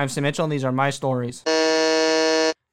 I'm Sam Mitchell, and these are my stories.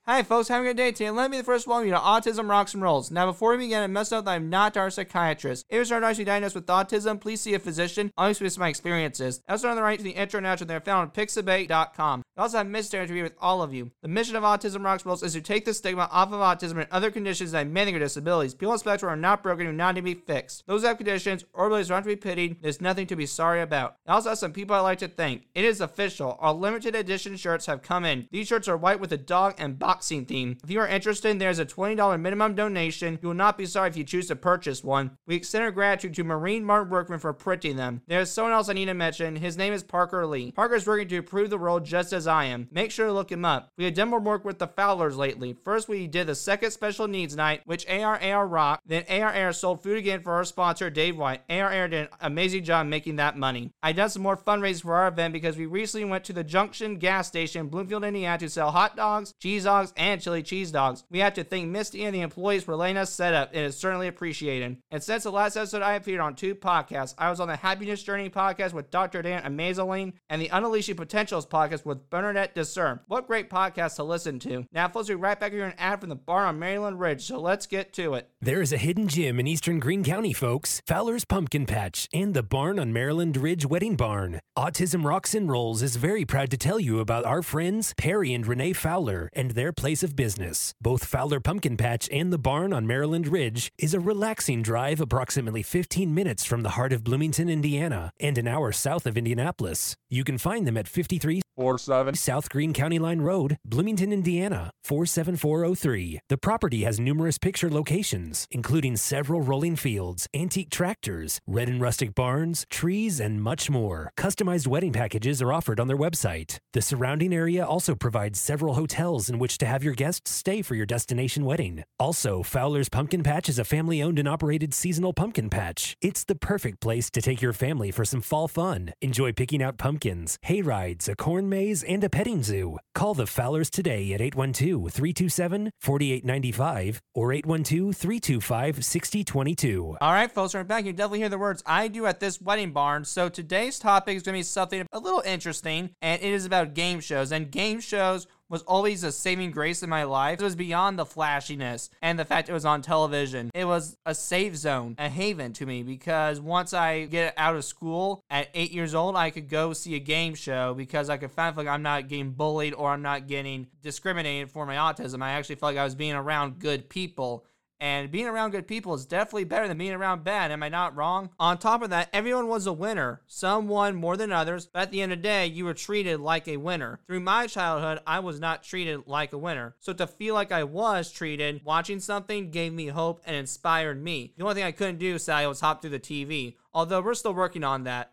Hi folks, having a good day today. Let me be the first welcome you to Autism Rocks and Rolls. Now before we begin, I must note that I'm not our psychiatrist. If you're diagnosed diagnosed with autism, please see a physician. I'll explain my experiences. I also on the right to the intro and outro that are found on pixabay.com. I also have mystery to be with all of you. The mission of Autism Rocks and Rolls is to take the stigma off of autism and other conditions that many are disabilities. People on spectrum are not broken and not to be fixed. Those who have conditions or abilities are not to be pitied. There's nothing to be sorry about. I also have some people I'd like to thank. It is official. Our limited edition shirts have come in. These shirts are white with a dog and boxing theme. If you are interested, there's a $20 minimum donation. You will not be sorry if you choose to purchase one. We extend our gratitude to Marine Martin Workman for printing them. There's someone else I need to mention. His name is Parker Lee. Parker is working to improve the world just as I am. Make sure to look him up. We have done more work with the Fowlers lately. First, we did the second special needs night, which ARAR rocked. Then ARAR sold food again for our sponsor, Dave White. ARAR did an amazing job making that money. I done some more fundraising for our event because we recently went to the Junction gas station in Bloomfield, Indiana to sell hot dogs, cheese dogs, and chili cheese dogs. We have to thank Misty and the employees for letting us set up. It is certainly appreciated. And since the last episode, I appeared on two podcasts. I was on the Happiness Journey podcast with Dr. Dan Amazoline and the Unleashing Potentials podcast with Bernadette Discern. What great podcast to listen to. Now, folks, we'll be right back here an ad from the barn on Maryland Ridge, so let's get to it. There is a hidden gem in eastern Greene County, folks. Fowler's Pumpkin Patch and the barn on Maryland Ridge Wedding Barn. Autism Rocks and Rolls is very proud to tell you about our friends Perry and Renee Fowler and their place of business. Both Fowler Pumpkin Patch and the barn on Maryland Ridge is a relaxing drive approximately 15 minutes from the heart of Bloomington, Indiana, and an hour south of Indianapolis. You can find them at 53 47 South Greene County Line Road, Bloomington, Indiana 47403. The property has numerous picture locations, including several rolling fields, antique tractors, red and rustic barns, trees, and much more. Customized wedding packages are offered on their website. The surrounding area also provides several hotels in which to have your guests stay for your destination wedding. Also, Fowler's Pumpkin Patch is a family owned and operated seasonal pumpkin patch. It's the perfect place to take your family for some fall fun. Enjoy picking out pumpkins, hay rides, a corn maze, and a petting zoo. Call the Fowlers today at 812 327 4895 or 812 325 6022. All right, folks, we're back. You definitely hear the words I do at this wedding barn. So today's topic is going to be something a little interesting, and it is about game shows. And game shows was always a saving grace in my life. It was beyond the flashiness and the fact it was on television. It was a safe zone, a haven to me because once I get out of school at eight years old, I could go see a game show because I could find like I'm not getting bullied or I'm not getting discriminated for my autism. I actually felt like I was being around good people and being around good people is definitely better than being around bad. Am I not wrong? On top of that, everyone was a winner. Some won more than others, but at the end of the day, you were treated like a winner. Through my childhood, I was not treated like a winner. So to feel like I was treated, watching something gave me hope and inspired me. The only thing I couldn't do, Sally, was hop through the TV. Although we're still working on that.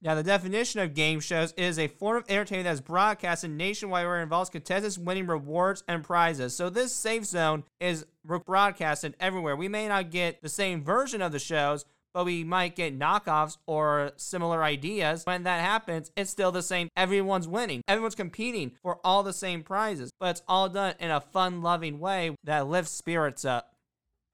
Now, the definition of game shows is a form of entertainment that is broadcasted nationwide where it involves contestants winning rewards and prizes. So, this safe zone is broadcasted everywhere. We may not get the same version of the shows, but we might get knockoffs or similar ideas. When that happens, it's still the same. Everyone's winning, everyone's competing for all the same prizes, but it's all done in a fun loving way that lifts spirits up.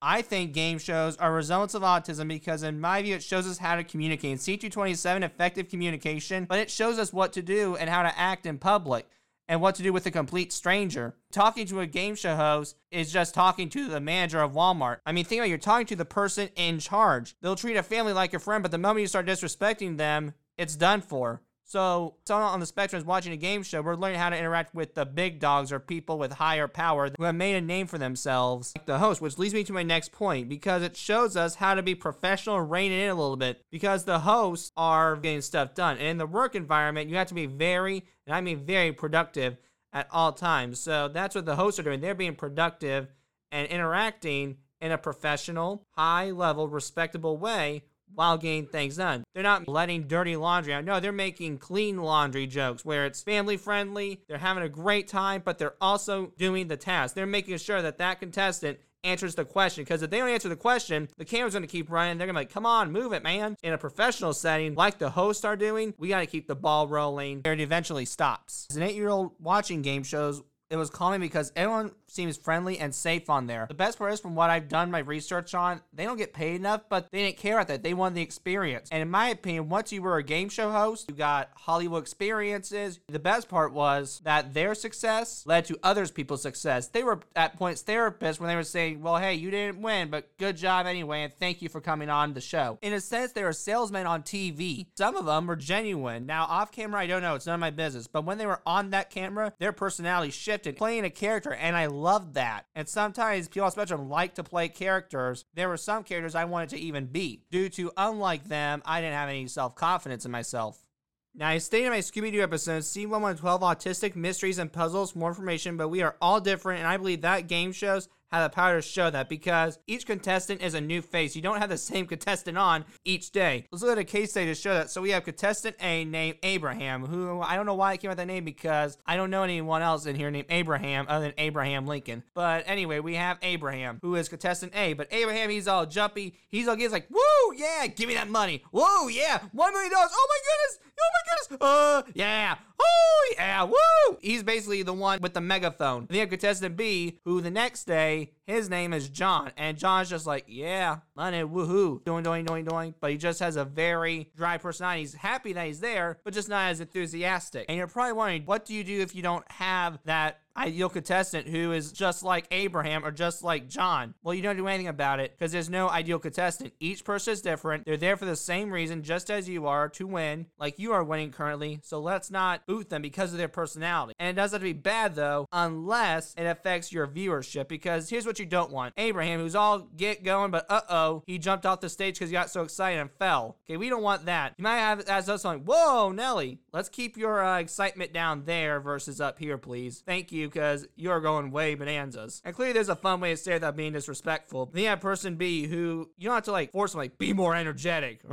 I think game shows are results of autism because, in my view, it shows us how to communicate. In C227, effective communication, but it shows us what to do and how to act in public and what to do with a complete stranger. Talking to a game show host is just talking to the manager of Walmart. I mean, think about it, you're talking to the person in charge. They'll treat a family like a friend, but the moment you start disrespecting them, it's done for. So, someone on the spectrum is watching a game show. We're learning how to interact with the big dogs or people with higher power who have made a name for themselves, like the host, which leads me to my next point because it shows us how to be professional and rein it in a little bit. Because the hosts are getting stuff done. And in the work environment, you have to be very, and I mean very productive at all times. So, that's what the hosts are doing. They're being productive and interacting in a professional, high level, respectable way while getting things done. They're not letting dirty laundry out. No, they're making clean laundry jokes where it's family friendly. They're having a great time, but they're also doing the task. They're making sure that that contestant answers the question because if they don't answer the question, the camera's going to keep running. They're going to be like, come on, move it, man. In a professional setting, like the hosts are doing, we got to keep the ball rolling. and It eventually stops. As an eight year old watching game shows, it was calming because everyone seems friendly and safe on there. The best part is, from what I've done my research on, they don't get paid enough, but they didn't care about that. They wanted the experience. And in my opinion, once you were a game show host, you got Hollywood experiences. The best part was that their success led to others people's success. They were at points therapists when they were saying, well, hey, you didn't win, but good job anyway, and thank you for coming on the show. In a sense, they were salesmen on TV. Some of them were genuine. Now, off camera, I don't know. It's none of my business. But when they were on that camera, their personality shifted, playing a character, and I loved that. And sometimes people on Spectrum like to play characters. There were some characters I wanted to even be. Due to, unlike them, I didn't have any self confidence in myself. Now, I stated in my Scooby Doo episode, C112 Autistic Mysteries and Puzzles, more information, but we are all different, and I believe that game shows have the power to show that because each contestant is a new face. You don't have the same contestant on each day. Let's look at a case study to show that. So we have contestant A named Abraham, who I don't know why I came with that name because I don't know anyone else in here named Abraham other than Abraham Lincoln. But anyway, we have Abraham, who is contestant A. But Abraham, he's all jumpy. He's all, he's like, woo, yeah, give me that money. Whoa, yeah, $1 million. Oh my goodness. Oh my goodness. Uh, yeah. Oh, yeah. Woo. He's basically the one with the megaphone. Have contestant B, who the next day, his name is John. And John's just like, yeah, money, woohoo. Doing, doing, doing, doing. But he just has a very dry personality. He's happy that he's there, but just not as enthusiastic. And you're probably wondering, what do you do if you don't have that ideal contestant who is just like Abraham or just like John. Well, you don't do anything about it because there's no ideal contestant. Each person is different. They're there for the same reason, just as you are, to win, like you are winning currently. So let's not boot them because of their personality. And it doesn't have to be bad though, unless it affects your viewership. Because here's what you don't want Abraham, who's all get going, but uh oh, he jumped off the stage because he got so excited and fell. Okay, we don't want that. You might have as us like, whoa, Nelly, let's keep your uh, excitement down there versus up here, please. Thank you because you're going way bonanzas. And clearly there's a fun way to say that being disrespectful. Then you have person B who you don't have to like force them like be more energetic.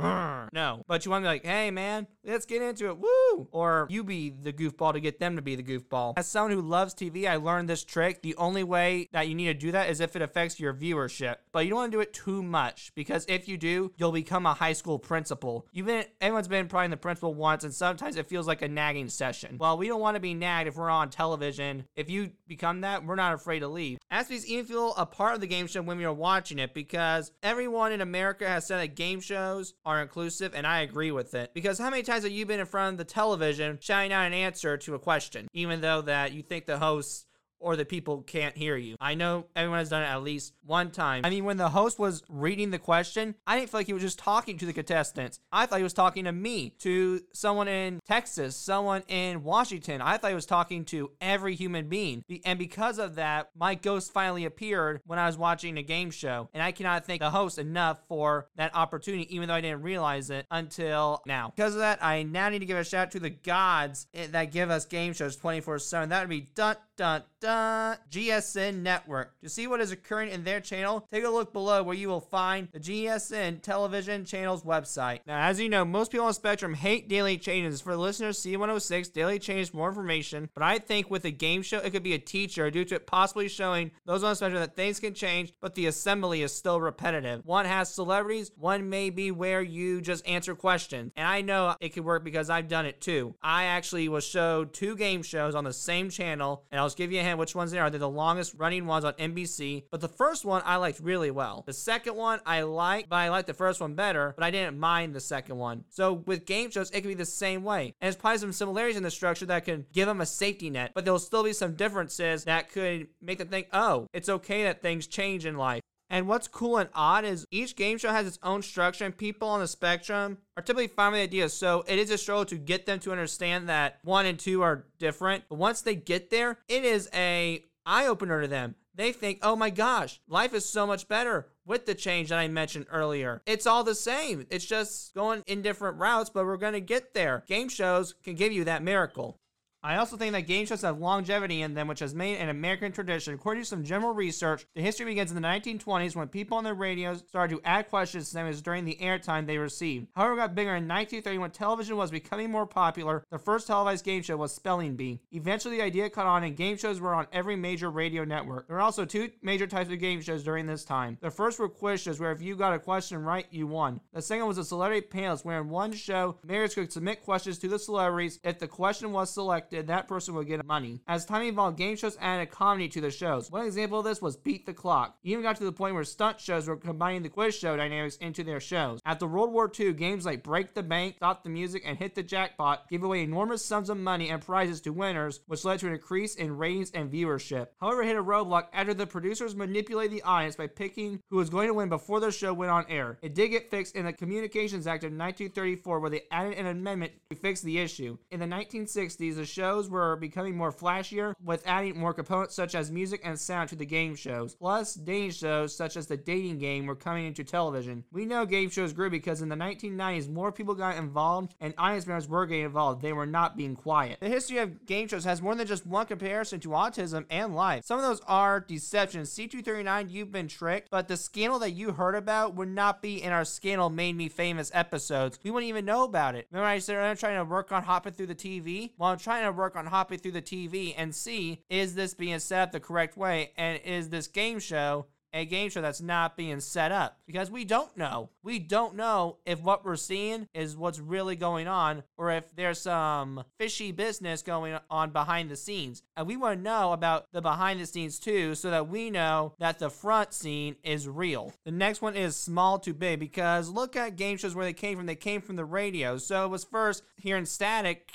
No. But you want to be like, hey man, let's get into it. Woo! Or you be the goofball to get them to be the goofball. As someone who loves TV, I learned this trick. The only way that you need to do that is if it affects your viewership. But you don't want to do it too much because if you do, you'll become a high school principal. You've been everyone's been probably the principal once, and sometimes it feels like a nagging session. Well, we don't want to be nagged if we're on television. If you become that, we're not afraid to leave. Aspie's even feel a part of the game show when we are watching it because everyone in America has said that game shows are inclusive, and I agree with it. Because how many times have you been in front of the television shouting out an answer to a question, even though that you think the hosts or the people can't hear you. I know everyone has done it at least one time. I mean, when the host was reading the question, I didn't feel like he was just talking to the contestants. I thought he was talking to me, to someone in Texas, someone in Washington. I thought he was talking to every human being. And because of that, my ghost finally appeared when I was watching a game show. And I cannot thank the host enough for that opportunity, even though I didn't realize it until now. Because of that, I now need to give a shout out to the gods eh, that give us game shows 24 7. That would be dun dun dun GSN Network. To see what is occurring in their channel, take a look below where you will find the GSN television channel's website. Now, as you know, most people on Spectrum hate daily changes. For the listeners, C106 daily change more information, but I think with a game show, it could be a teacher due to it possibly showing those on Spectrum that things can change, but the assembly is still repetitive. One has celebrities, one may be where you just answer questions. And I know it could work because I've done it too. I actually was showed two game shows on the same channel, and I'll just give you a hint which ones they are. They're the longest running ones on NBC, but the first one I liked really well. The second one I liked, but I liked the first one better, but I didn't mind the second one. So with game shows, it could be the same way. And there's probably some similarities in the structure that could give them a safety net, but there'll still be some differences that could make them think, oh, it's okay that things change in life. And what's cool and odd is each game show has its own structure, and people on the spectrum are typically fine with the idea. So it is a struggle to get them to understand that one and two are different. But once they get there, it is a eye opener to them. They think, oh my gosh, life is so much better with the change that I mentioned earlier. It's all the same. It's just going in different routes, but we're going to get there. Game shows can give you that miracle. I also think that game shows have longevity in them, which has made an American tradition. According to some general research, the history begins in the 1920s when people on their radios started to add questions to them as during the airtime they received. However, it got bigger in 1930 when television was becoming more popular. The first televised game show was Spelling Bee. Eventually, the idea caught on, and game shows were on every major radio network. There were also two major types of game shows during this time. The first were quiz shows, where if you got a question right, you won. The second was a celebrity panelist, where in one show, mayors could submit questions to the celebrities. If the question was selected, that person would get money. As time evolved, game shows added comedy to the shows. One example of this was Beat the Clock. It even got to the point where stunt shows were combining the quiz show dynamics into their shows. After World War II, games like Break the Bank, Stop the Music, and Hit the Jackpot gave away enormous sums of money and prizes to winners, which led to an increase in ratings and viewership. However, it hit a roadblock after the producers manipulated the audience by picking who was going to win before the show went on air. It did get fixed in the Communications Act of 1934, where they added an amendment to fix the issue. In the 1960s, the shows were becoming more flashier, with adding more components such as music and sound to the game shows. Plus, dating shows such as the dating game were coming into television. We know game shows grew because in the 1990s, more people got involved and audience members were getting involved. They were not being quiet. The history of game shows has more than just one comparison to autism and life. Some of those are deceptions. C239, you've been tricked, but the scandal that you heard about would not be in our scandal made me famous episodes. We wouldn't even know about it. Remember, I said I'm trying to work on hopping through the TV? Well, I'm trying to work on hopping through the TV and see is this being set up the correct way and is this game show a game show that's not being set up because we don't know. We don't know if what we're seeing is what's really going on or if there's some fishy business going on behind the scenes. And we want to know about the behind the scenes too so that we know that the front scene is real. The next one is small to big because look at game shows where they came from. They came from the radio. So it was first hearing static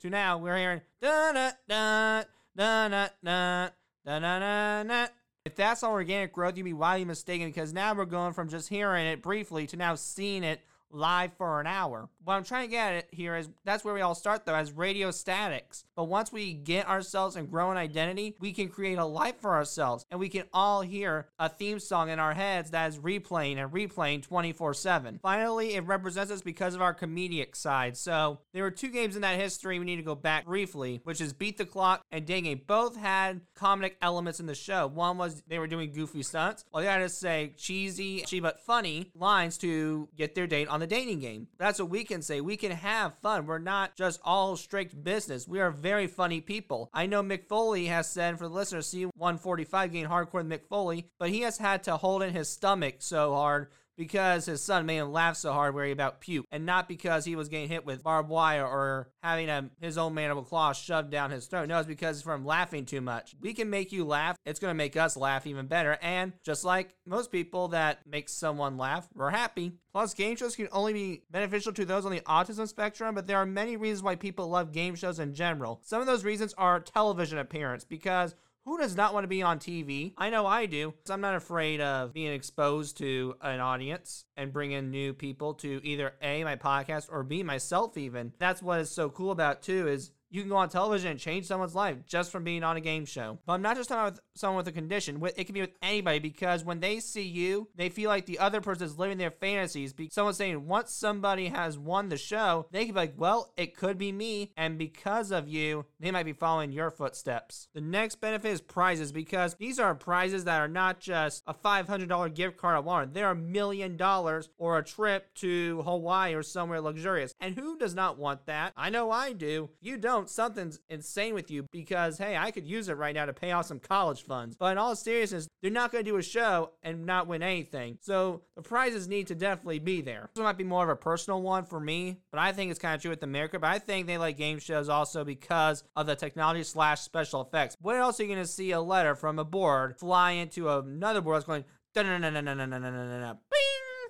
to now we're hearing da da da da da da da da da. If that's all organic growth, you'd be wildly mistaken because now we're going from just hearing it briefly to now seeing it live for an hour. What I'm trying to get at here is that's where we all start though as radio statics. But once we get ourselves and grow an identity, we can create a life for ourselves and we can all hear a theme song in our heads that is replaying and replaying 24/7. Finally, it represents us because of our comedic side. So, there were two games in that history we need to go back briefly, which is Beat the Clock and Dang It. Both had comedic elements in the show. One was they were doing goofy stunts, while the other to say cheesy, but funny lines to get their date on the dating game. That's what we can say. We can have fun. We're not just all strict business. We are very funny people. I know Mick Foley has said for the listeners, see 145 getting hardcore with Mick Foley, but he has had to hold in his stomach so hard because his son made him laugh so hard where he about puke, and not because he was getting hit with barbed wire or having a, his own mandible claw shoved down his throat. No, it's because from laughing too much. We can make you laugh. It's going to make us laugh even better. And just like most people that make someone laugh, we're happy. Plus, game shows can only be beneficial to those on the autism spectrum, but there are many reasons why people love game shows in general. Some of those reasons are television appearance, because who does not want to be on TV? I know I do. I'm not afraid of being exposed to an audience and bringing new people to either A, my podcast, or B, myself even. That's what is so cool about too is you can go on television and change someone's life just from being on a game show. But I'm not just talking with someone with a condition. It can be with anybody because when they see you, they feel like the other person is living their fantasies. Someone's saying once somebody has won the show, they can be like, well, it could be me. And because of you, they might be following your footsteps. The next benefit is prizes because these are prizes that are not just a $500 gift card at Walmart. They're a million dollars or a trip to Hawaii or somewhere luxurious. And who does not want that? I know I do. You don't don't, something's insane with you because, hey, I could use it right now to pay off some college funds. But in all seriousness, they're not going to do a show and not win anything. So the prizes need to definitely be there. This might be more of a personal one for me, but I think it's kind of true with America. But I think they like game shows also because of the technology slash special effects. Where else are you going to see a letter from a board fly into another board that's going,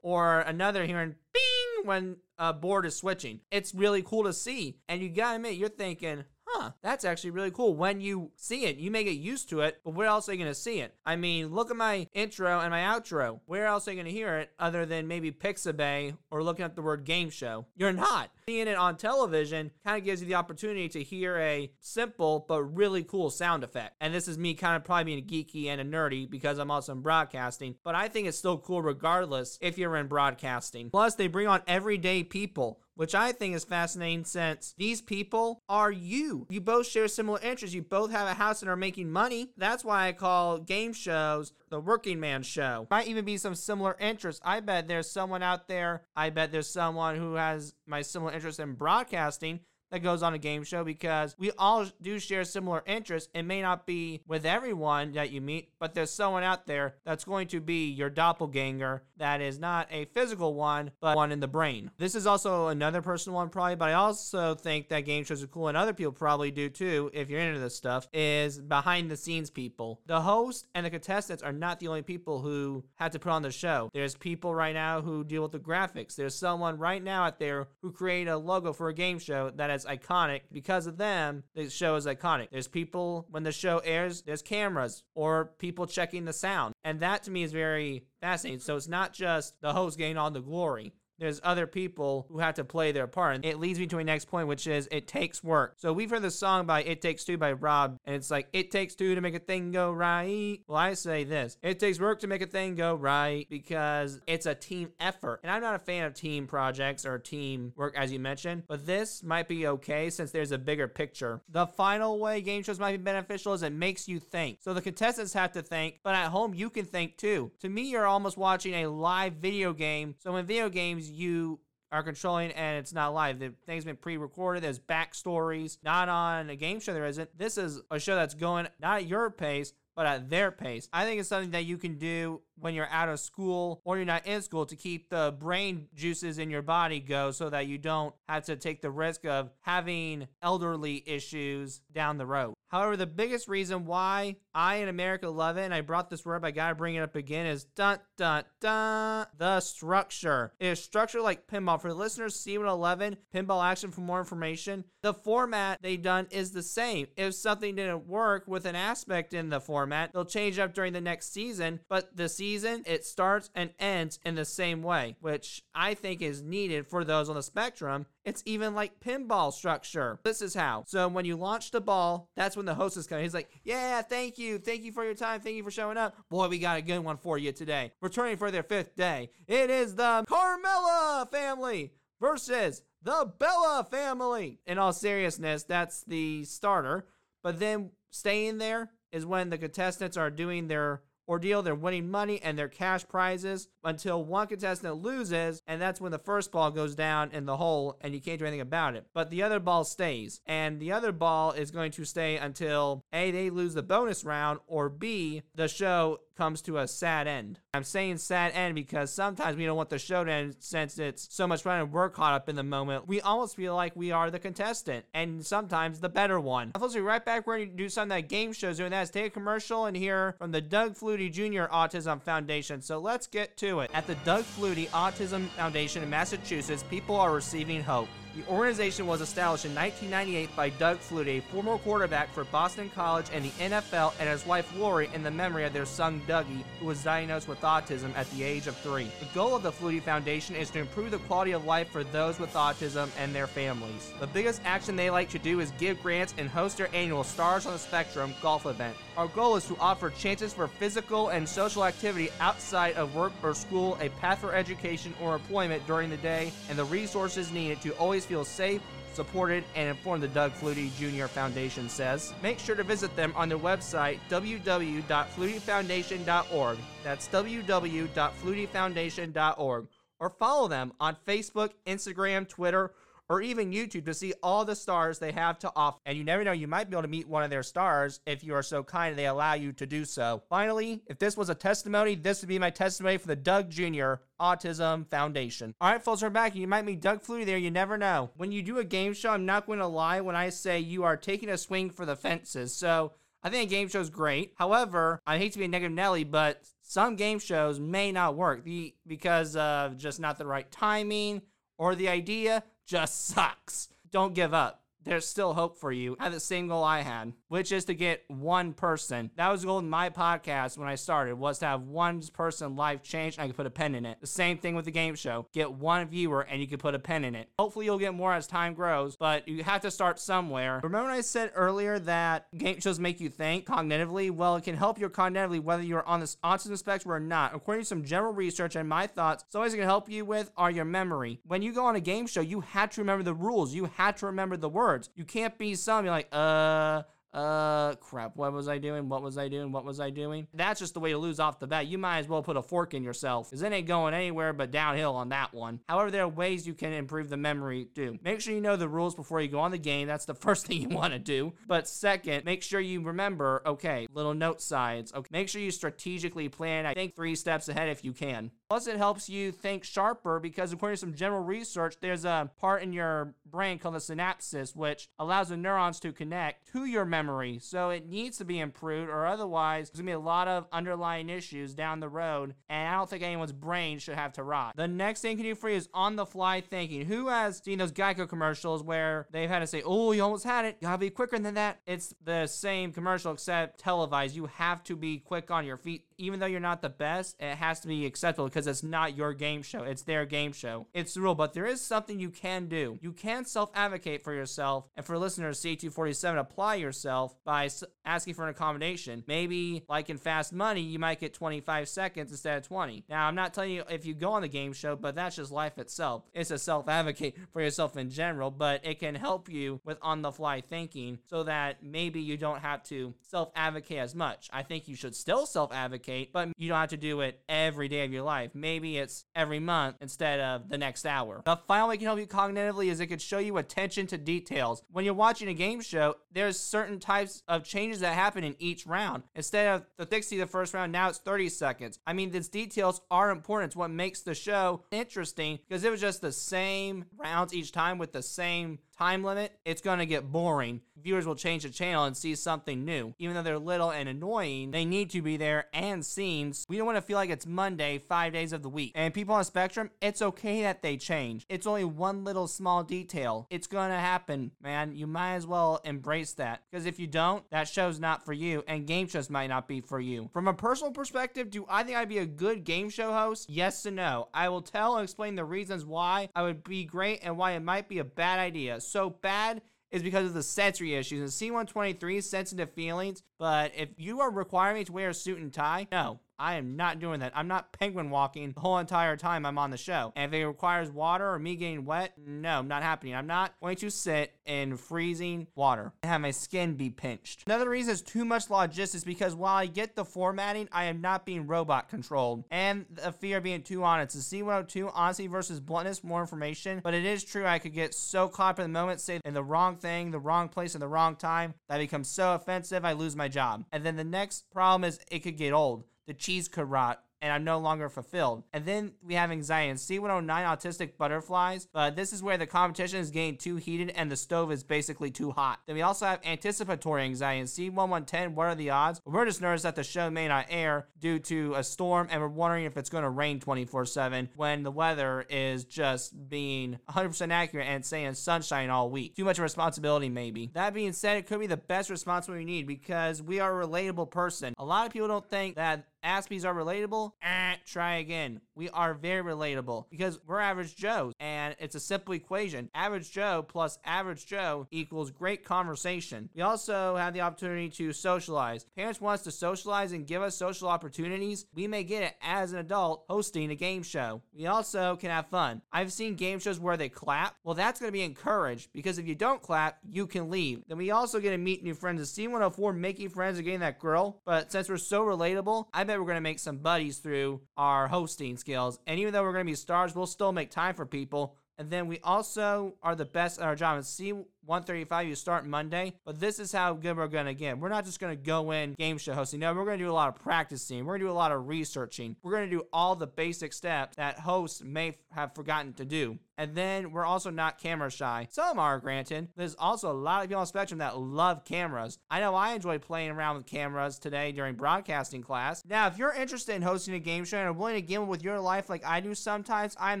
or another hearing, bing, when a board is switching. It's really cool to see. And you gotta admit, you're thinking, huh, that's actually really cool. When you see it, you may get used to it, but where else are you going to see it? I mean, look at my intro and my outro. Where else are you going to hear it other than maybe Pixabay or looking at the word game show? You're not. Seeing it on television kind of gives you the opportunity to hear a simple but really cool sound effect. And this is me kind of probably being geeky and a nerdy because I'm also in broadcasting, but I think it's still cool regardless if you're in broadcasting. Plus, they bring on everyday people which I think is fascinating since these people are you. You both share similar interests. You both have a house and are making money. That's why I call game shows the working man show. Might even be some similar interests. I bet there's someone out there. I bet there's someone who has my similar interest in broadcasting that goes on a game show because we all do share similar interests. It may not be with everyone that you meet, but there's someone out there that's going to be your doppelganger that is not a physical one, but one in the brain. This is also another personal one, probably, but I also think that game shows are cool, and other people probably do too, if you're into this stuff, is behind the scenes people. The host and the contestants are not the only people who have to put on the show. There's people right now who deal with the graphics. There's someone right now out there who created a logo for a game show that has iconic. Because of them, the show is iconic. There's people, when the show airs, there's cameras or people checking the sound. And that to me is very fascinating. So it's not just the host getting all the glory there's other people who have to play their part. And it leads me to my next point, which is it takes work. So we've heard the song by It Takes Two by Rob, and it's like, it takes two to make a thing go right. Well, I say this it takes work to make a thing go right because it's a team effort. And I'm not a fan of team projects or team work, as you mentioned, but this might be okay since there's a bigger picture. The final way game shows might be beneficial is it makes you think. So the contestants have to think, but at home you can think too. To me, you're almost watching a live video game. So in video games, you are controlling and it's not live. The thing's been pre-recorded. There's backstories. Not on a game show there isn't. This is a show that's going not at your pace, but at their pace. I think it's something that you can do when you're out of school or you're not in school to keep the brain juices in your body go so that you don't have to take the risk of having elderly issues down the road. However, the biggest reason why I in America love it, and I brought this word, I gotta bring it up again, is dun dun dun the structure. It is structured like pinball. For the listeners, C111, pinball action for more information. The format they done is the same. If something didn't work with an aspect in the format, they'll change up during the next season, but the season, it starts and ends in the same way, which I think is needed for those on the spectrum. It's even like pinball structure. This is how. So when you launch the ball, that's when the host is coming. He's like, Yeah, thank you. Thank you for your time. Thank you for showing up. Boy, we got a good one for you today. Returning for their fifth day. It is the Carmella family versus the Bella family. In all seriousness, that's the starter. But then staying there is when the contestants are doing their ordeal. They're winning money and their cash prizes until one contestant loses, and that's when the first ball goes down in the hole and you can't do anything about it. But the other ball stays, and the other ball is going to stay until A, they lose the bonus round, or B, the show comes to a sad end. I'm saying sad end because sometimes we don't want the show to end since it's so much fun and we're caught up in the moment. We almost feel like we are the contestant and sometimes the better one. I'll be right back. We're going to do something that game shows doing that is take a commercial and hear from the Doug Flutie Jr. Autism Foundation. So let's get to it. At the Doug Flutie Autism Foundation in Massachusetts, people are receiving hope. The organization was established in 1998 by Doug Flutie, former quarterback for Boston College and the NFL, and his wife Lori in the memory of their son Dougie, who was diagnosed with autism at the age of three. The goal of the Flutie Foundation is to improve the quality of life for those with autism and their families. The biggest action they like to do is give grants and host their annual Stars on the Spectrum golf event. Our goal is to offer chances for physical and social activity outside of work or school, a path for education or employment during the day, and the resources needed to always feel safe, supported, and informed, the Doug Flutie Jr. Foundation says. Make sure to visit them on their website, www.flutiefoundation.org. That's www.flutiefoundation.org. Or follow them on Facebook, Instagram, Twitter, or even YouTube to see all the stars they have to offer. And you never know, you might be able to meet one of their stars if you are so kind and they allow you to do so. Finally, if this was a testimony, this would be my testimony for the Doug Jr. Autism Foundation. All right, folks, we're back. You might meet Doug Flutie there. You never know. When you do a game show, I'm not going to lie when I say you are taking a swing for the fences. So I think a game show is great. However, I hate to be a negative Nelly, but some game shows may not work the, because of just not the right timing or the idea just sucks. Don't give up. There's still hope for you. Had the same goal I had, which is to get one person. That was the goal in my podcast when I started, was to have one person life change and I could put a pen in it. The same thing with the game show. Get one viewer and you could put a pen in it. Hopefully you'll get more as time grows, but you have to start somewhere. Remember when I said earlier that game shows make you think cognitively? Well, it can help you cognitively whether you're on this autism spectrum or not. According to some general research and my thoughts, it's always going to help you with are your memory. When you go on a game show, you had to remember the rules. You had to remember the words. You can't be some, you're like, uh, uh, crap, what was I doing? What was I doing? What was I doing? That's just the way to lose off the bat. You might as well put a fork in yourself, because it ain't going anywhere but downhill on that one. However, there are ways you can improve the memory too. Make sure you know the rules before you go on the game. That's the first thing you want to do. But second, make sure you remember, okay, little note sides. Okay, make sure you strategically plan, I think three steps ahead if you can. Plus, it helps you think sharper because, according to some general research, there's a part in your brain called the synapses, which allows the neurons to connect to your memory. So it needs to be improved, or otherwise, there's gonna be a lot of underlying issues down the road. And I don't think anyone's brain should have to rot. The next thing you can do for you is on the fly thinking. Who has seen those Geico commercials where they've had to say, "Oh, you almost had it. You gotta be quicker than that." It's the same commercial except televised. You have to be quick on your feet even though you're not the best, it has to be acceptable because it's not your game show. It's their game show. It's the rule, but there is something you can do. You can self advocate for yourself, and for listeners, C247, apply yourself by asking for an accommodation. Maybe, like in Fast Money, you might get 25 seconds instead of 20. Now, I'm not telling you if you go on the game show, but that's just life itself. It's a self advocate for yourself in general, but it can help you with on the fly thinking so that maybe you don't have to self advocate as much. I think you should still self advocate but you don't have to do it every day of your life. Maybe it's every month instead of the next hour. The final way it can help you cognitively is it can show you attention to details. When you're watching a game show, there's certain types of changes that happen in each round. Instead of the 60 the first round, now it's 30 seconds. I mean, these details are important. It's what makes the show interesting because it was just the same rounds each time with the same time limit, it's going to get boring. Viewers will change the channel and see something new. Even though they're little and annoying, they need to be there and seen. We don't want to feel like it's Monday, five days of the week. And people on spectrum, it's okay that they change. It's only one little small detail. It's going to happen, man. You might as well embrace that. Because if you don't, that show's not for you, and game shows might not be for you. From a personal perspective, do I think I'd be a good game show host? Yes and no. I will tell and explain the reasons why I would be great and why it might be a bad idea so bad is because of the sensory issues. And C123 sensitive feelings, but if you are requiring me to wear a suit and tie, no, I am not doing that. I'm not penguin walking the whole entire time I'm on the show. And if it requires water or me getting wet, no, not happening. I'm not going to sit in freezing water and have my skin be pinched. Another reason is too much logistics because while I get the formatting, I am not being robot controlled. And the fear of being too honest. The C102, honesty versus bluntness, more information. But it is true I could get so caught up in the moment, say in the wrong thing, the wrong place, in the wrong time, that becomes so offensive, I lose my job. And then the next problem is it could get old the cheese could rot and I'm no longer fulfilled. And then we have anxiety and C109 autistic butterflies, but this is where the competition is getting too heated and the stove is basically too hot. Then we also have anticipatory anxiety and C1110, what are the odds? We're just nervous that the show may not air due to a storm and we're wondering if it's going to rain 24 7 when the weather is just being 100% accurate and saying sunshine all week. Too much responsibility, maybe. That being said, it could be the best responsibility we need because we are a relatable person. A lot of people don't think that Aspies are relatable? Eh, try again. We are very relatable because we're average Joes and it's a simple equation. Average Joe plus average Joe equals great conversation. We also have the opportunity to socialize. Parents want us to socialize and give us social opportunities. We may get it as an adult hosting a game show. We also can have fun. I've seen game shows where they clap. Well, that's going to be encouraged because if you don't clap, you can leave. Then we also get to meet new friends. The C104 making friends and getting that girl. But since we're so relatable, I bet we're going to make some buddies through our hosting skills. And even though we're going to be stars, we'll still make time for people. And then we also are the best at our job. And see 135, you start Monday. But this is how good we're going to get. We're not just going to go in game show hosting. No, we're going to do a lot of practicing. We're going to do a lot of researching. We're going to do all the basic steps that hosts may have forgotten to do. And then we're also not camera shy. Some are, granted. There's also a lot of people on spectrum that love cameras. I know I enjoy playing around with cameras today during broadcasting class. Now, if you're interested in hosting a game show and are willing to gamble with your life like I do sometimes, I'm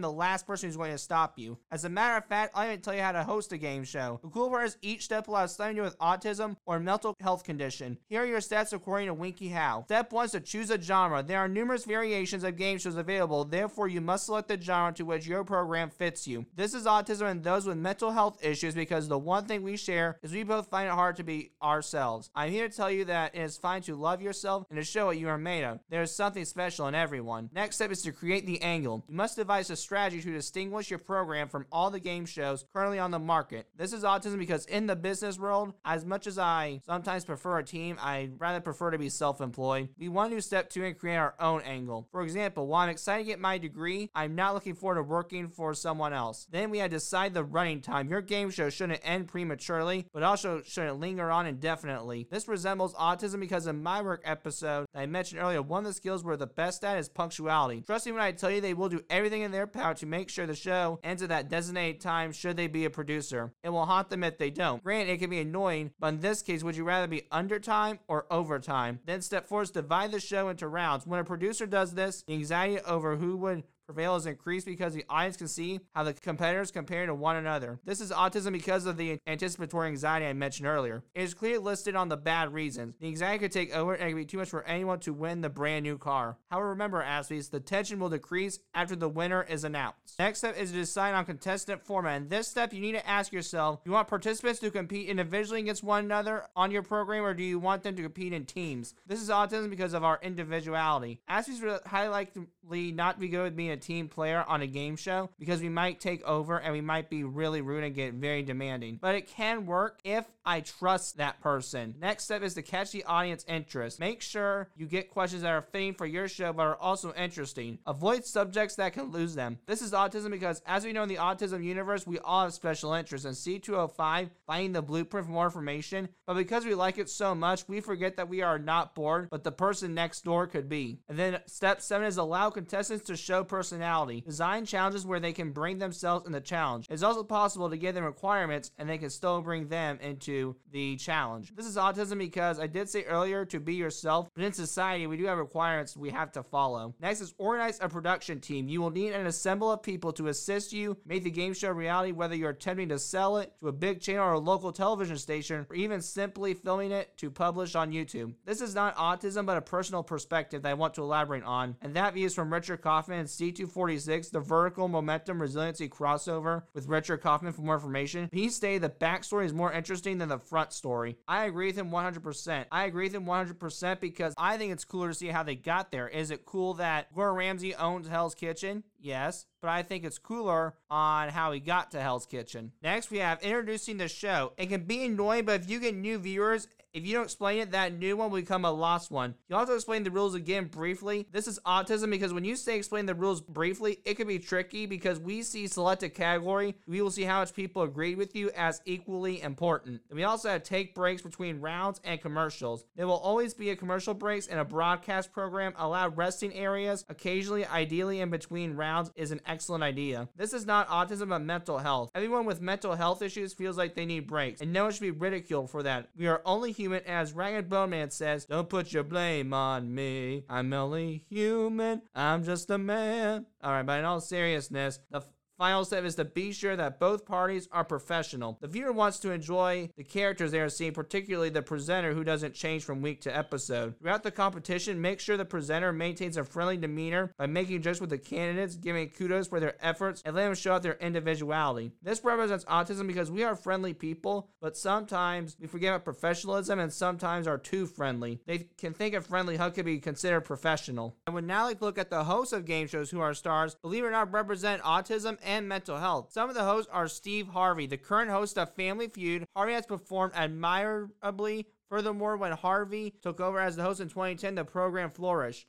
the last person who's going to stop you. As a matter of fact, I'll even tell you how to host a game show The cool part is each step will have something to do with autism or mental health condition. Here are your steps according to wikiHow. Step 1 is to choose a genre. There are numerous variations of game shows available, therefore you must select the genre to which your program fits you. This is autism and those with mental health issues because the one thing we share is we both find it hard to be ourselves. I'm here to tell you that it is fine to love yourself and to show what you are made of. There is something special in everyone. Next step is to create the angle. You must devise a strategy to distinguish your program from all the game shows currently on the market. This is autism because in the business world, as much as I sometimes prefer a team, I rather prefer to be self-employed. We want to step two and create our own angle. For example, while I'm excited to get my degree, I'm not looking forward to working for someone else. Then we had to decide the running time. Your game show shouldn't end prematurely, but also shouldn't linger on indefinitely. This resembles autism because in my work episode I mentioned earlier, one of the skills we're the best at is punctuality. Trust me when I tell you they will do everything in their power to make sure the show ends at that designated time should they be a producer. It will haunt them if they don't. Granted, it can be annoying, but in this case, would you rather be under time or overtime? Then step four is divide the show into rounds. When a producer does this, the anxiety over who would prevail is increased because the audience can see how the competitors compare to one another. This is autism because of the anticipatory anxiety I mentioned earlier. It is clearly listed on the bad reasons. The anxiety could take over and it can be too much for anyone to win the brand new car. However, remember, athletes, the tension will decrease after the winner is announced. Next step is to decide on contestant format. In this step, you need to ask yourself, do you want participants to compete individually against one another on your program or do you want them to compete in teams? This is autism because of our individuality. Highly likely not be good with being a team player on a game show because we might take over and we might be really rude and get very demanding. But it can work if I trust that person. Next step is to catch the audience interest. Make sure you get questions that are fitting for your show but are also interesting. Avoid subjects that can lose them. This is autism because, as we know in the autism universe, we all have special interests. And C205, finding the blueprint for more information, but because we like it so much, we forget that we are not bored, but the person next door could be. And then step seven is allow contestants to show personality. Design challenges where they can bring themselves in the challenge. It's also possible to give them requirements and they can still bring them into the challenge. This is autism because I did say earlier to be yourself, but in society, we do have requirements we have to follow. Next is organize a production team. You will need an assemble of people to assist you make the game show reality, whether you're attempting to sell it to a big channel or a local television station, or even simply filming it to publish on YouTube. This is not autism, but a personal perspective that I want to elaborate on, and that view is from Richard Kaufman and C246, the vertical momentum resiliency crossover with Richard Kaufman for more information. He stated the backstory is more interesting than the front story. I agree with him 100%. I agree with him 100% because I think it's cooler to see how they got there. Is it cool that Gordon Ramsay owns Hell's Kitchen? Yes, but I think it's cooler on how he got to Hell's Kitchen. Next, we have introducing the show. It can be annoying, but if you get new viewers, if you don't explain it, that new one will become a lost one. You also explain the rules again briefly. This is autism because when you say explain the rules briefly, it can be tricky because we see select a category. We will see how much people agree with you as equally important. And we also have take breaks between rounds and commercials. There will always be a commercial breaks in a broadcast program. Allow resting areas, occasionally, ideally in between rounds, is an excellent idea. This is not autism but mental health. Everyone with mental health issues feels like they need breaks, and no one should be ridiculed for that. We are only human human, as Rag'n'Bone Man says, Don't put your blame on me. I'm only human. I'm just a man. Alright, but in all seriousness, the Final step is to be sure that both parties are professional. The viewer wants to enjoy the characters they are seeing, particularly the presenter who doesn't change from week to episode. Throughout the competition, make sure the presenter maintains a friendly demeanor by making jokes with the candidates, giving kudos for their efforts, and letting them show out their individuality. This represents autism because we are friendly people, but sometimes we forget about professionalism and sometimes are too friendly. They can think a friendly hug could be considered professional. I would now like to look at the hosts of game shows who are stars, believe it or not, represent autism and mental health. Some of the hosts are Steve Harvey, the current host of Family Feud. Harvey has performed admirably. Furthermore, when Harvey took over as the host in 2010, the program flourished.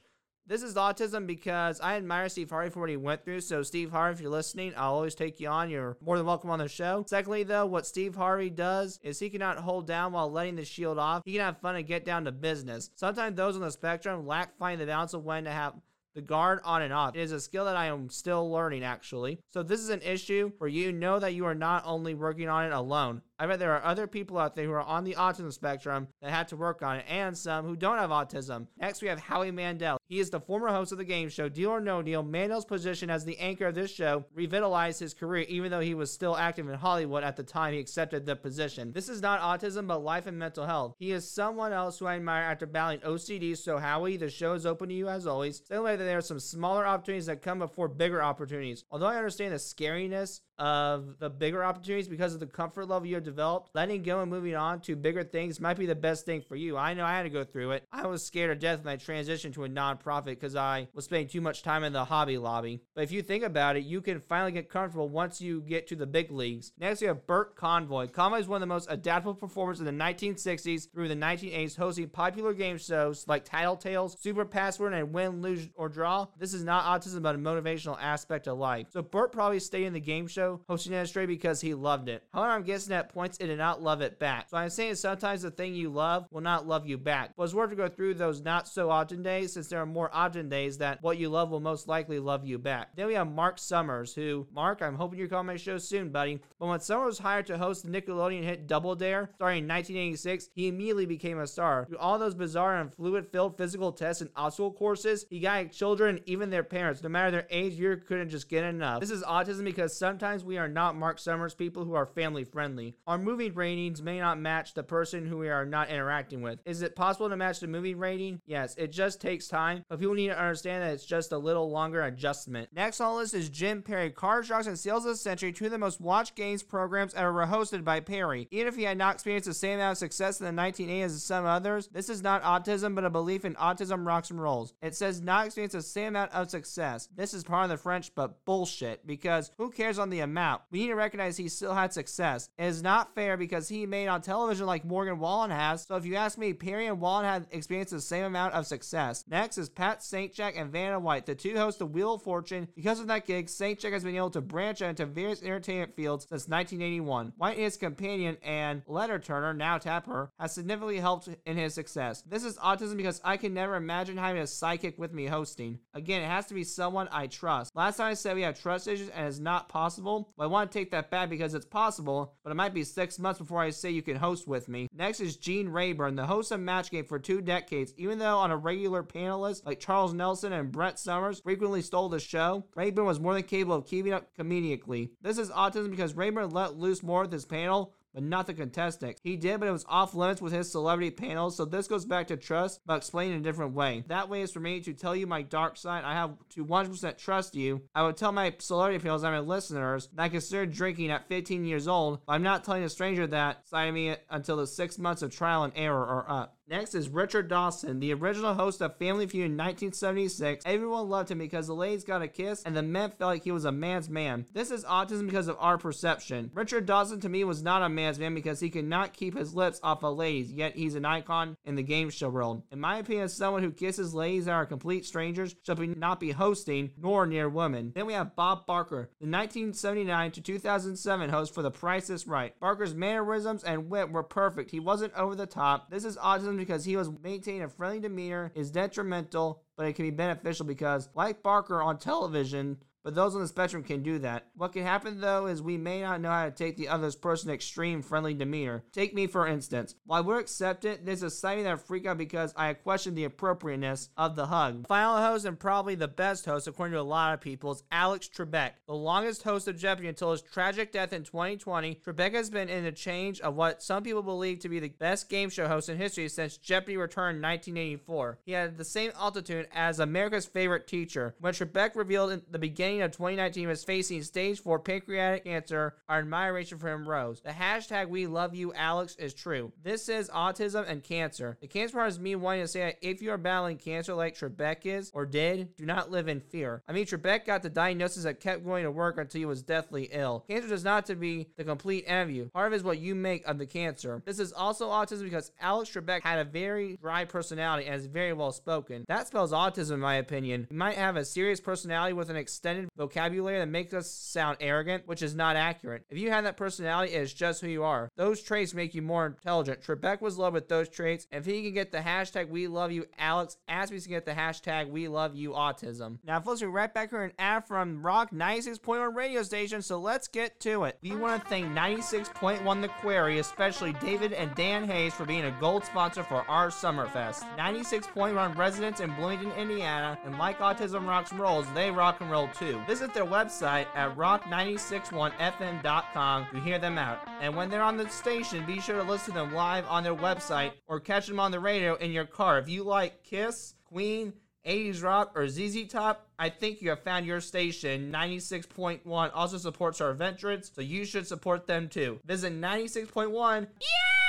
This is autism because I admire Steve Harvey for what he went through. So, Steve Harvey, if you're listening, I'll always take you on. You're more than welcome on the show. Secondly, though, what Steve Harvey does is he cannot hold down while letting the shield off. He can have fun and get down to business. Sometimes those on the spectrum lack finding the balance of when to have the guard on and off. It is a skill that I am still learning actually. So this is an issue where you know that you are not only working on it alone. I bet there are other people out there who are on the autism spectrum that had to work on it, and some who don't have autism. Next, we have Howie Mandel. He is the former host of the game show Deal or No Deal. Mandel's position as the anchor of this show revitalized his career, even though he was still active in Hollywood at the time he accepted the position. This is not autism, but life and mental health. He is someone else who I admire after battling OCD. So, Howie, the show is open to you as always. Secondly, there are some smaller opportunities that come before bigger opportunities. Although I understand the scariness of the bigger opportunities because of the comfort level you have developed, letting go and moving on to bigger things might be the best thing for you. I know I had to go through it. I was scared to death when I transitioned to a nonprofit because I was spending too much time in the Hobby Lobby. But if you think about it, you can finally get comfortable once you get to the big leagues. Next, we have Bert Convy. Convy is one of the most adaptable performers in the 1960s through the 1980s, hosting popular game shows like Tattletales, Super Password, and Win, Lose, or Draw. This is not autism, but a motivational aspect of life. So Bert probably stayed in the game show hosting it straight because he loved it. However, I'm guessing at points it did not love it back. So I'm saying sometimes the thing you love will not love you back. But it's worth to go through those not so often days since there are more often days that what you love will most likely love you back. Then we have Mark Summers, who, Mark, I'm hoping you're calling my show soon, buddy. But when Summers was hired to host the Nickelodeon hit Double Dare, starting in 1986, he immediately became a star. Through all those bizarre and fluid filled physical tests and obstacle courses, he got children, even their parents, no matter their age, you couldn't just get enough. This is autism because sometimes we are not Mark Summers people who are family friendly. Our movie ratings may not match the person who we are not interacting with. Is it possible to match the movie rating? Yes, it just takes time, but people need to understand that it's just a little longer adjustment. Next on the list is Jim Perry. Card Sharks and Sales of the Century, two of the most watched games programs ever were hosted by Perry. Even if he had not experienced the same amount of success in the 1980s as some others, this is not autism, but a belief in autism rocks and rolls. It says not experience the same amount of success. This is part of the French, but bullshit, because who cares on the amount? We need to recognize he still had success. It is not fair because he made on television like Morgan Wallen has, so if you ask me, Perry and Wallen had experienced the same amount of success. Next is Pat Sajak and Vanna White, the two hosts of Wheel of Fortune. Because of that gig, Sajak has been able to branch out into various entertainment fields since 1981. White and his companion and letter turner, now Tapper, has significantly helped in his success. This is autism because I can never imagine having a psychic with me hosting. Again, it has to be someone I trust. Last time I said we have trust issues and it's not possible, but I want to take that back because it's possible, but it might be six months before I say you can host with me. Next is Gene Rayburn, the host of Match Game for two decades. Even though on a regular panelist like Charles Nelson and Brett Somers frequently stole the show, Rayburn was more than capable of keeping up comedically. This is autism because Rayburn let loose more with his panel but not the contestants. He did, but it was off limits with his celebrity panels, so this goes back to trust, but explained in a different way. That way is for me to tell you my dark side. I have to 100% trust you. I would tell my celebrity panels and my listeners that I considered drinking at 15 years old, but I'm not telling a stranger that side of me until the six months of trial and error are up. Next is Richard Dawson, the original host of Family Feud in 1976. Everyone loved him because the ladies got a kiss and the men felt like he was a man's man. This is autism because of our perception. Richard Dawson to me was not a man's man because he could not keep his lips off of ladies, yet he's an icon in the game show world. In my opinion, someone who kisses ladies that are complete strangers should be, not be hosting nor near women. Then we have Bob Barker, the 1979 to 2007 host for The Price is Right. Barker's mannerisms and wit were perfect. He wasn't over the top. This is autism because he was maintaining a friendly demeanor is detrimental, but it can be beneficial because, like Barker on television, but those on the spectrum can do that. What can happen though is we may not know how to take the other person's extreme friendly demeanor. Take me for instance. While we're accepted, there's a side that freak out because I question the appropriateness of the hug. Final host and probably the best host according to a lot of people is Alex Trebek, the longest host of Jeopardy until his tragic death in 2020. Trebek has been in the change of what some people believe to be the best game show host in history since Jeopardy returned in 1984. He had the same altitude as America's favorite teacher. When Trebek revealed in the beginning of 2019 he was facing stage 4 pancreatic cancer, our admiration for him rose. The hashtag we love you Alex is true. This is autism and cancer. The cancer part is me wanting to say that if you are battling cancer like Trebek is or did, do not live in fear. I mean Trebek got the diagnosis that kept going to work until he was deathly ill. Cancer does not to be the complete end of you. Part of it is what you make of the cancer. This is also autism because Alex Trebek had a very dry personality and is very well spoken. That spells autism in my opinion. He might have a serious personality with an extended vocabulary that makes us sound arrogant, which is not accurate. If you have that personality, it is just who you are. Those traits make you more intelligent. Trebek was loved with those traits. If he can get the hashtag we love you Alex, Aspie can get the hashtag we love you autism. Now, folks, we're right back here an ad from Rock 96.1 radio station, so let's get to it. We want to thank 96.1 The Query, especially David and Dan Hayes for being a gold sponsor for our Summerfest. 96.1 residents in Bloomington, Indiana, and like Autism Rocks and Rolls, they rock and roll too. Visit their website at rock961fm.com to hear them out. And when they're on the station, be sure to listen to them live on their website or catch them on the radio in your car. If you like Kiss, Queen, 80s Rock or ZZ Top, I think you have found your station. 96.1 also supports our veterans, so you should support them too. Visit 96.1. Yeah!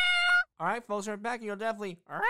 All right, folks, we're back, and you'll definitely rock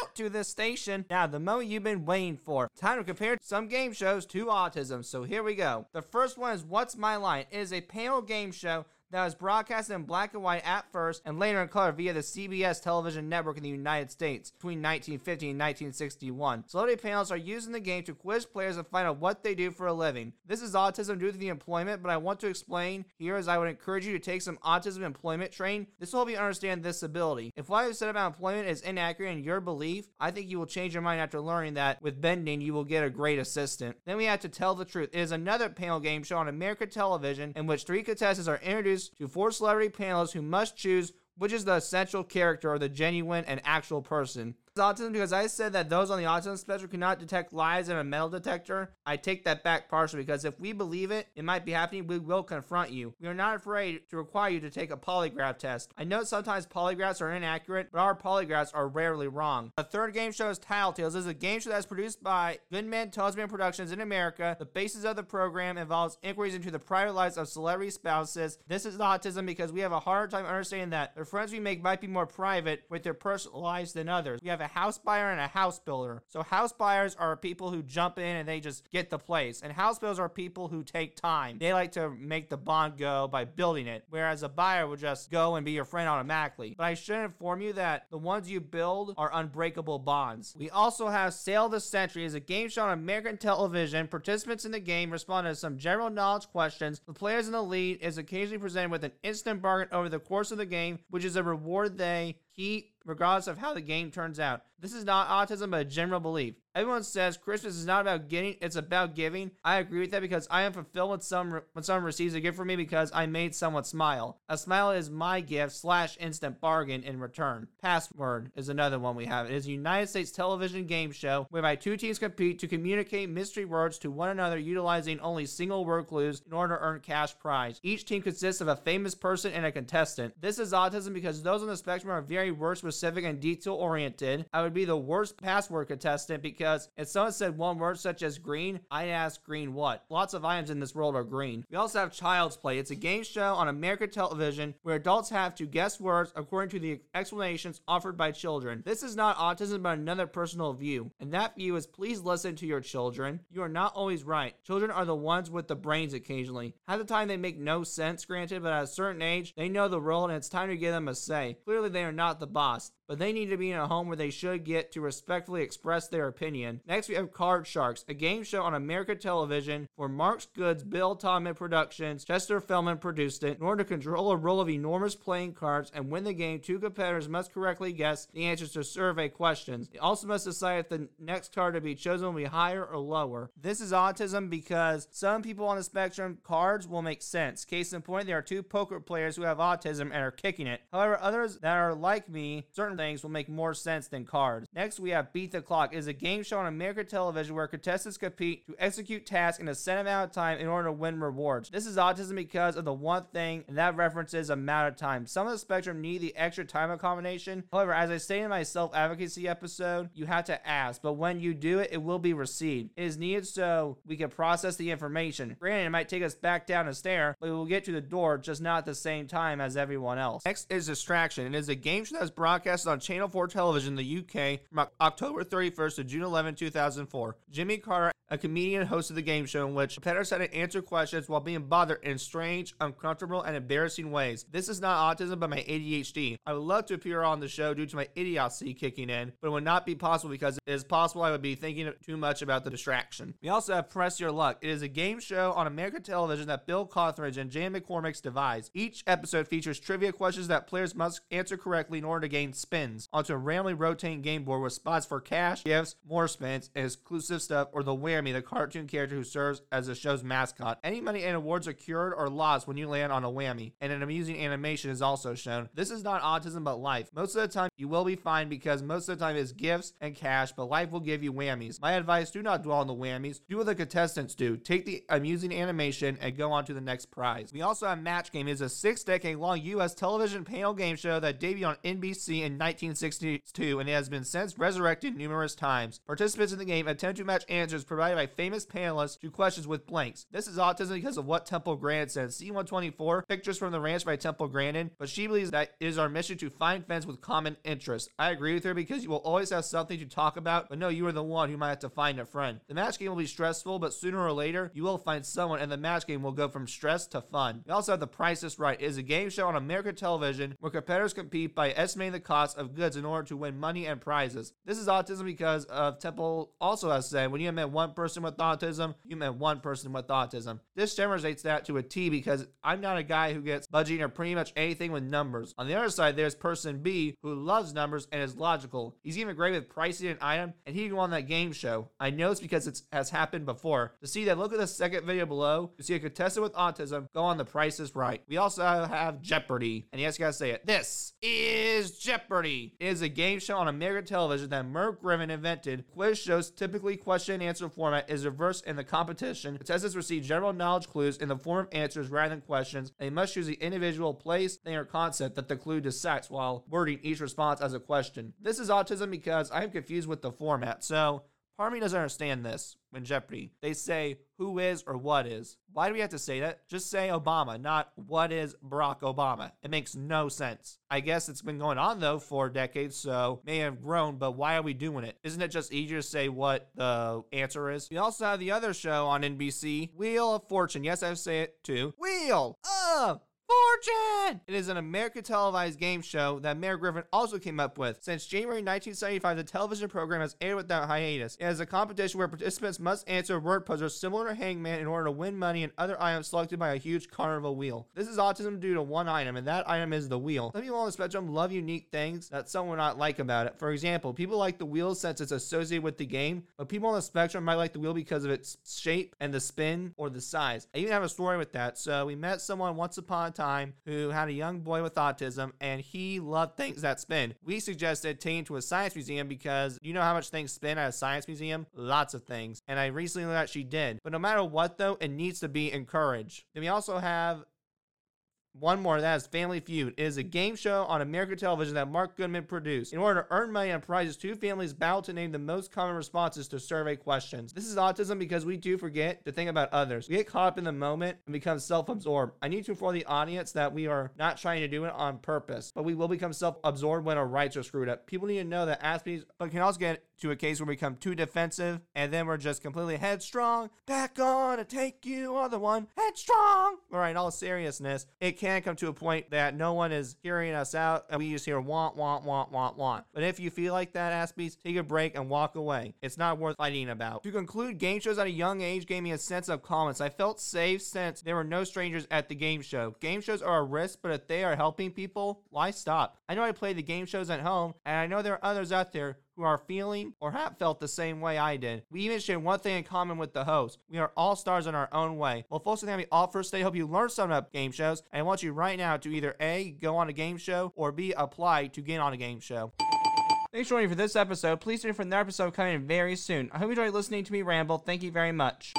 out to this station. Now, the moment you've been waiting for. Time to compare some game shows to autism. So here we go. The first one is What's My Line? It is a panel game show that was broadcasted in black and white at first and later in color via the CBS television network in the United States between 1950 and 1961. Celebrity panels are used in the game to quiz players and find out what they do for a living. This is autism due to the employment, but I want to explain here as I would encourage you to take some autism employment training. This will help you understand this ability. If what I've said about employment is inaccurate in your belief, I think you will change your mind after learning that with bending you will get a great assistant. Then we have to tell the truth. It is another panel game show on American television in which three contestants are introduced to four celebrity panelists who must choose which is the essential character or the genuine and actual person autism because I said that those on the autism spectrum cannot detect lies in a metal detector. I take that back partially because if we believe it, it might be happening, we will confront you. We are not afraid to require you to take a polygraph test. I know sometimes polygraphs are inaccurate, but our polygraphs are rarely wrong. The third game show is Tattletales. This is a game show that's produced by Goodson-Todman Productions in America. The basis of the program involves inquiries into the private lives of celebrity spouses. This is autism because we have a hard time understanding that the friends we make might be more private with their personal lives than others. We have a house buyer and a house builder. So house buyers are people who jump in and they just get the place. And house builders are people who take time. They like to make the bond go by building it. Whereas a buyer would just go and be your friend automatically. But I should inform you that the ones you build are unbreakable bonds. We also have Sale of the Century is a game show on American television. Participants in the game respond to some general knowledge questions. The players in the lead is occasionally presented with an instant bargain over the course of the game, which is a reward they keep regardless of how the game turns out. This is not autism, but a general belief. Everyone says Christmas is not about getting, it's about giving. I agree with that because I am fulfilled when some when someone receives a gift from me because I made someone smile. A smile is my gift slash instant bargain in return. Password is another one we have. It is a United States television game show whereby two teams compete to communicate mystery words to one another utilizing only single word clues in order to earn cash prize. Each team consists of a famous person and a contestant. This is autism because those on the spectrum are very word specific and detail oriented. I would be the worst password contestant because if someone said one word such as green, I'd ask green what? Lots of items in this world are green. We also have Child's Play. It's a game show on American television where adults have to guess words according to the explanations offered by children. This is not autism, but another personal view. And that view is please listen to your children. You are not always right. Children are the ones with the brains occasionally. Half the time they make no sense, granted, but at a certain age, they know the world and it's time to give them a say. Clearly, they are not the boss but they need to be in a home where they should get to respectfully express their opinion. Next, we have Card Sharks, a game show on American television where Mark Goodson, Bill Todman Productions, Chester Feldman produced it. In order to control a roll of enormous playing cards and win the game, two competitors must correctly guess the answers to survey questions. They also must decide if the next card to be chosen will be higher or lower. This is autism because some people on the spectrum, cards will make sense. Case in point, there are two poker players who have autism and are kicking it. However, others that are like me, certain things will make more sense than cards. Next, we have Beat the Clock. It is a game show on American television where contestants compete to execute tasks in a set amount of time in order to win rewards. This is autism because of the one thing, and that references amount of time. Some of the spectrum need the extra time accommodation. However, as I say in my self advocacy episode, you have to ask, but when you do it, it will be received. It is needed so we can process the information. Granted, it might take us back down a stair, but we will get to the door just not at the same time as everyone else. Next is Distraction. It is a game show that's broadcast on Channel 4 television in the UK from October 31st to June 11, 2004. Jimmy Carter a comedian hosted the game show in which competitors had to answer questions while being bothered in strange, uncomfortable, and embarrassing ways. This is not autism, but my ADHD. I would love to appear on the show due to my idiocy kicking in, but it would not be possible because it is possible I would be thinking too much about the distraction. We also have Press Your Luck. It is a game show on American television that Bill Carruthers and Jan McCormack's devised. Each episode features trivia questions that players must answer correctly in order to gain spins onto a randomly rotating game board with spots for cash, gifts, more spins, exclusive stuff, or the Whammy, the cartoon character who serves as the show's mascot. Any money and awards are cured or lost when you land on a whammy, and an amusing animation is also shown. This is not autism but life. Most of the time, you will be fine because most of the time it's gifts and cash, but life will give you whammies. My advice do not dwell on the whammies. Do what the contestants do. Take the amusing animation and go on to the next prize. We also have Match Game. It is a six decade long U.S. television panel game show that debuted on NBC in 1962 and it has been since resurrected numerous times. Participants in the game attempt to match answers provided by famous panelists to questions with blanks. This is autism because of what Temple Grandin said. C124 pictures from the ranch by Temple Grandin, but she believes that it is our mission to find friends with common interests. I agree with her because you will always have something to talk about, but no, you are the one who might have to find a friend. The match game will be stressful, but sooner or later, you will find someone, and the match game will go from stress to fun. We also have The Price is Right. It is a game show on American television where competitors compete by estimating the cost of goods in order to win money and prizes. This is autism because of Temple also has said when you met one person with autism, you met one person with autism. This demonstrates that to a T because I'm not a guy who gets budgeting or pretty much anything with numbers. On the other side, there's person B who loves numbers and is logical. He's even great with pricing an item, and he won that game show. I know it's because it has happened before. To see that, look at the second video below. To see a contestant with autism go on The Price is Right. We also have Jeopardy, and yes, you gotta say it. This is Jeopardy. It is a game show on American television that Merv Griffin invented. Quiz shows typically question and answer format is reversed in the competition. Contestants receive general knowledge clues in the form of answers rather than questions. They must choose the individual place, thing, or concept that the clue dissects while wording each response as a question. This is autism because I'm confused with the format. So Part of me doesn't understand this when Jeopardy. They say who is or what is. Why do we have to say that? Just say Obama, not what is Barack Obama. It makes no sense. I guess it's been going on though for decades, so may have grown, but why are we doing it? Isn't it just easier to say what the answer is? We also have the other show on NBC, Wheel of Fortune. Yes, I say it too. Wheel of Fortune! It is an American televised game show that Merv Griffin also came up with. Since January 1975, the television program has aired without hiatus. It is a competition where participants must answer word puzzles similar to Hangman in order to win money and other items selected by a huge carnival wheel. This is autism due to one item, and that item is the wheel. Some people on the spectrum love unique things that some will not like about it. For example, people like the wheel since it's associated with the game, but people on the spectrum might like the wheel because of its shape and the spin or the size. I even have a story with that. So we met someone once upon a time who had a young boy with autism and he loved things that spin. We suggested taking to a science museum because you know how much things spin at a science museum? Lots of things. And I recently learned that she did. But no matter what though, it needs to be encouraged. Then we also have one more, that is Family Feud. It is a game show on American television that Mark Goodson produced. In order to earn money and prizes, two families battle to name the most common responses to survey questions. This is autism because we do forget to think about others. We get caught up in the moment and become self absorbed. I need to inform the audience that we are not trying to do it on purpose, but we will become self absorbed when our rights are screwed up. People need to know that Aspie's, but can also get to a case where we become too defensive and then we're just completely headstrong. Back on to take you other one. Headstrong. All right, in all seriousness, it can come to a point that no one is hearing us out and we just hear want, want, want, want, want. But if you feel like that, Aspies, take a break and walk away. It's not worth fighting about. To conclude, game shows at a young age gave me a sense of calmness. I felt safe since there were no strangers at the game show. Game shows are a risk, but if they are helping people, why stop? I know I play the game shows at home, and I know there are others out there who are feeling or have felt the same way I did. We even share one thing in common with the host. We are all stars in our own way. Well, folks, we all first today. Hope you learned something about game shows. And I want you right now to either A, go on a game show, or B, apply to get on a game show. Thanks for joining for this episode. Please tune in for another episode coming very soon. I hope you enjoyed listening to me ramble. Thank you very much.